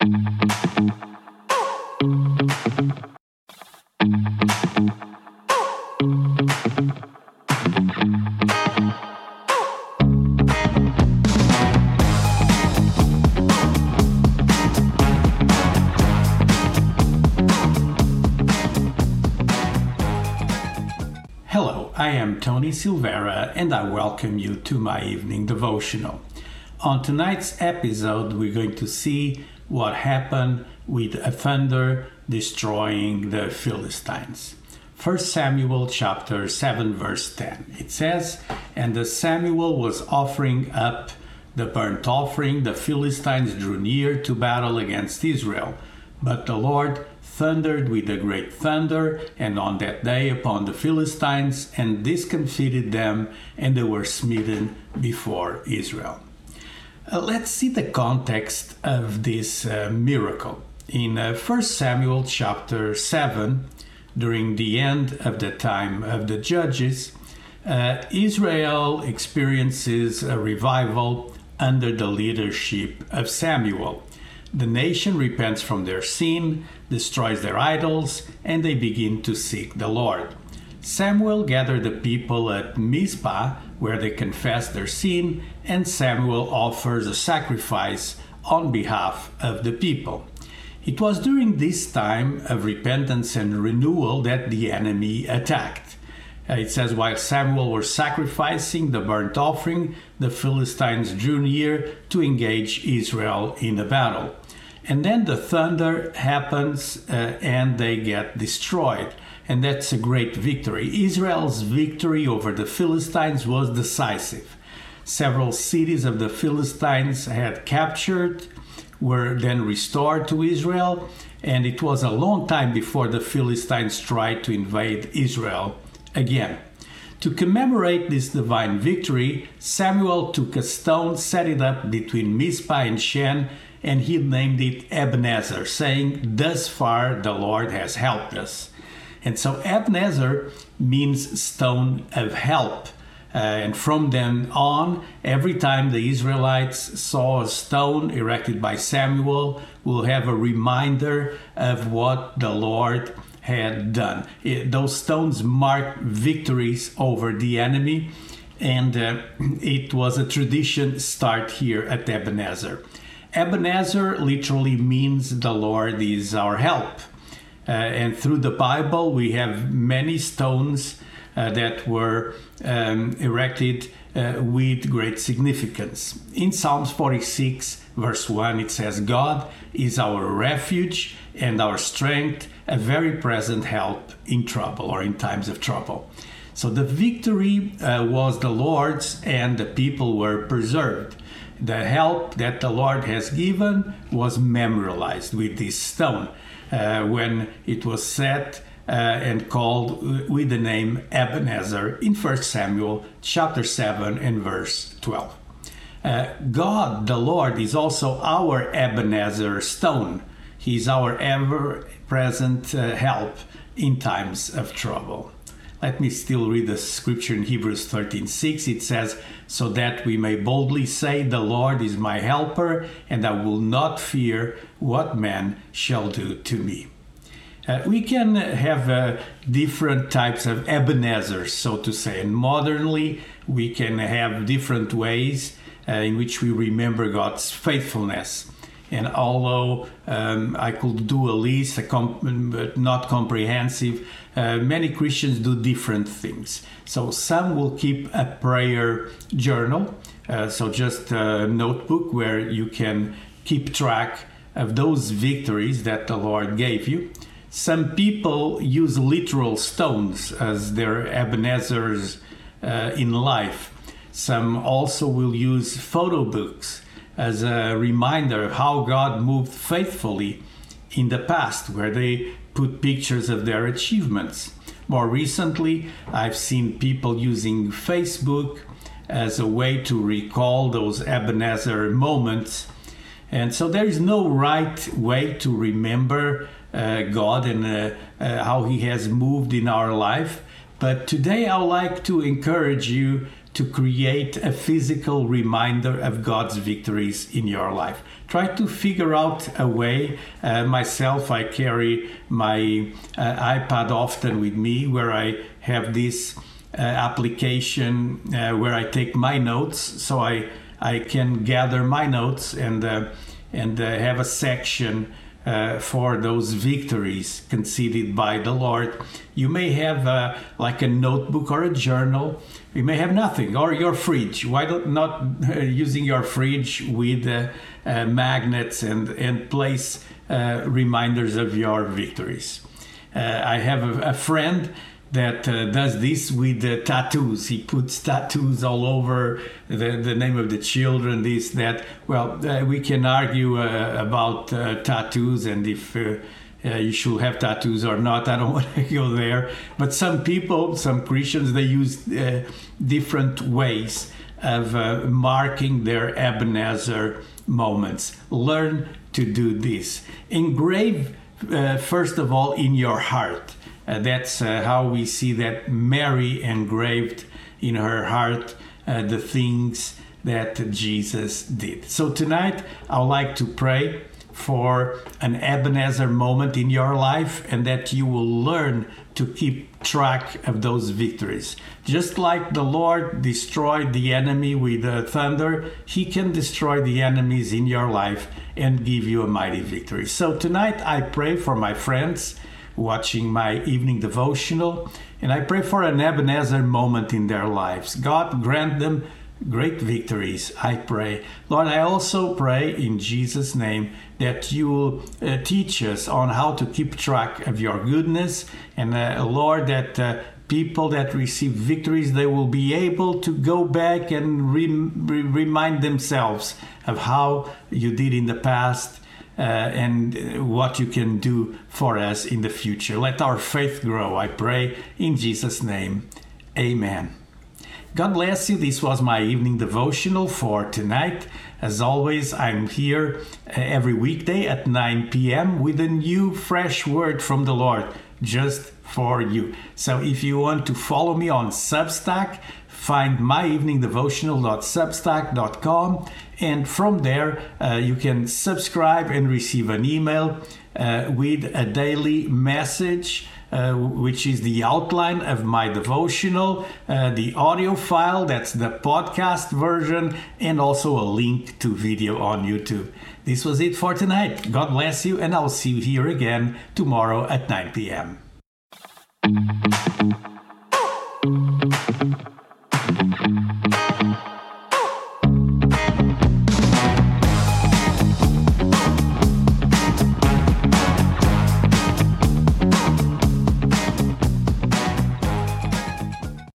Hello, I am Tony Silvera and I welcome you to my evening devotional. On tonight's episode, we're going to see what happened with a thunder destroying the Philistines. 1 Samuel chapter 7 verse 10. It says, "And as Samuel was offering up the burnt offering, the Philistines drew near to battle against Israel. But the Lord thundered with a great thunder, and on that day upon the Philistines, and discomfited them, and they were smitten before Israel. Uh, let's see the context of this uh, miracle. In uh, 1 Samuel chapter 7, during the end of the time of the judges, uh, Israel experiences a revival under the leadership of Samuel. The nation repents from their sin, destroys their idols, and they begin to seek the Lord. Samuel gathered the people at Mizpah, where they confess their sin, and Samuel offers a sacrifice on behalf of the people. It was during this time of repentance and renewal that the enemy attacked. Uh, it says, while Samuel was sacrificing the burnt offering, the Philistines drew near to engage Israel in a battle. And then the thunder happens uh, and they get destroyed. And that's a great victory. Israel's victory over the Philistines was decisive. Several cities of the Philistines had captured, were then restored to Israel, and it was a long time before the Philistines tried to invade Israel again. To commemorate this divine victory, Samuel took a stone, set it up between Mizpah and Shen, and he named it Ebenezer, saying, Thus far the Lord has helped us. And so Ebenezer means stone of help. Uh, and from then on, every time the Israelites saw a stone erected by Samuel, will have a reminder of what the Lord had done. It, those stones mark victories over the enemy, and uh, it was a tradition start here at Ebenezer. Ebenezer literally means the Lord is our help. Uh, and through the Bible, we have many stones uh, that were um, erected uh, with great significance. In Psalms 46, verse 1, it says, God is our refuge and our strength, a very present help in trouble or in times of trouble. So the victory uh, was the Lord's, and the people were preserved the help that the Lord has given was memorialized with this stone uh, when it was set uh, and called with the name Ebenezer in 1 Samuel chapter 7 and verse 12. Uh, God, the Lord, is also our Ebenezer stone. He's our ever present uh, help in times of trouble. Let me still read the scripture in Hebrews 13:6. It says, "So that we may boldly say, the Lord is my helper, and I will not fear what man shall do to me." Uh, we can have uh, different types of Ebenezers, so to say, and modernly we can have different ways uh, in which we remember God's faithfulness. And although um, I could do a list, a comp- but not comprehensive, uh, many Christians do different things. So some will keep a prayer journal, uh, so just a notebook where you can keep track of those victories that the Lord gave you. Some people use literal stones as their Ebenezers uh, in life. Some also will use photo books as a reminder of how God moved faithfully in the past, where they put pictures of their achievements. More recently, I've seen people using Facebook as a way to recall those Ebenezer moments. And so there is no right way to remember uh, God and uh, uh, how He has moved in our life. But today I'd like to encourage you to create a physical reminder of God's victories in your life. Try to figure out a way. Uh, myself, I carry my uh, iPad often with me where I have this uh, application uh, where I take my notes so I, I can gather my notes and, uh, and uh, have a section uh, for those victories conceded by the Lord. You may have uh, like a notebook or a journal. You may have nothing, or your fridge. Why not uh, using your fridge with uh, uh, magnets and and place uh, reminders of your victories? I have a, a friend that uh, does this with uh, tattoos. He puts tattoos all over the, the name of the children, this, that. Well, uh, we can argue uh, about uh, tattoos and if uh, you should have tattoos or not. I don't want to go there. But some people, some Christians, they use different ways of marking their Ebenezer moments. Learn to do this. Engrave, first of all, in your heart uh, that's uh, how we see that Mary engraved in her heart uh, the things that Jesus did. So tonight, I would like to pray for an Ebenezer moment in your life and that you will learn to keep track of those victories. Just like the Lord destroyed the enemy with thunder, He can destroy the enemies in your life and give you a mighty victory. So tonight, I pray for my friends watching my evening devotional, and I pray for an Ebenezer moment in their lives. God grant them great victories, I pray. Lord, I also pray in Jesus' name that you will uh, teach us on how to keep track of your goodness, and uh, Lord, that uh, people that receive victories they will be able to go back and re- re- remind themselves of how you did in the past uh, and what you can do for us in the future. Let our faith grow, I pray, in Jesus' name. Amen. God bless you. This was my evening devotional for tonight. As always, I'm here uh, every weekday at 9 p.m. with a new fresh word from the Lord just for you. So if you want to follow me on Substack, find myeveningdevotional.substack.com and from there uh, you can subscribe and receive an email uh, with a daily message uh, which is the outline of my devotional, uh, the audio file, that's the podcast version, and also a link to video on YouTube. This was it for tonight. God bless you, and I'll see you here again tomorrow at 9 p.m.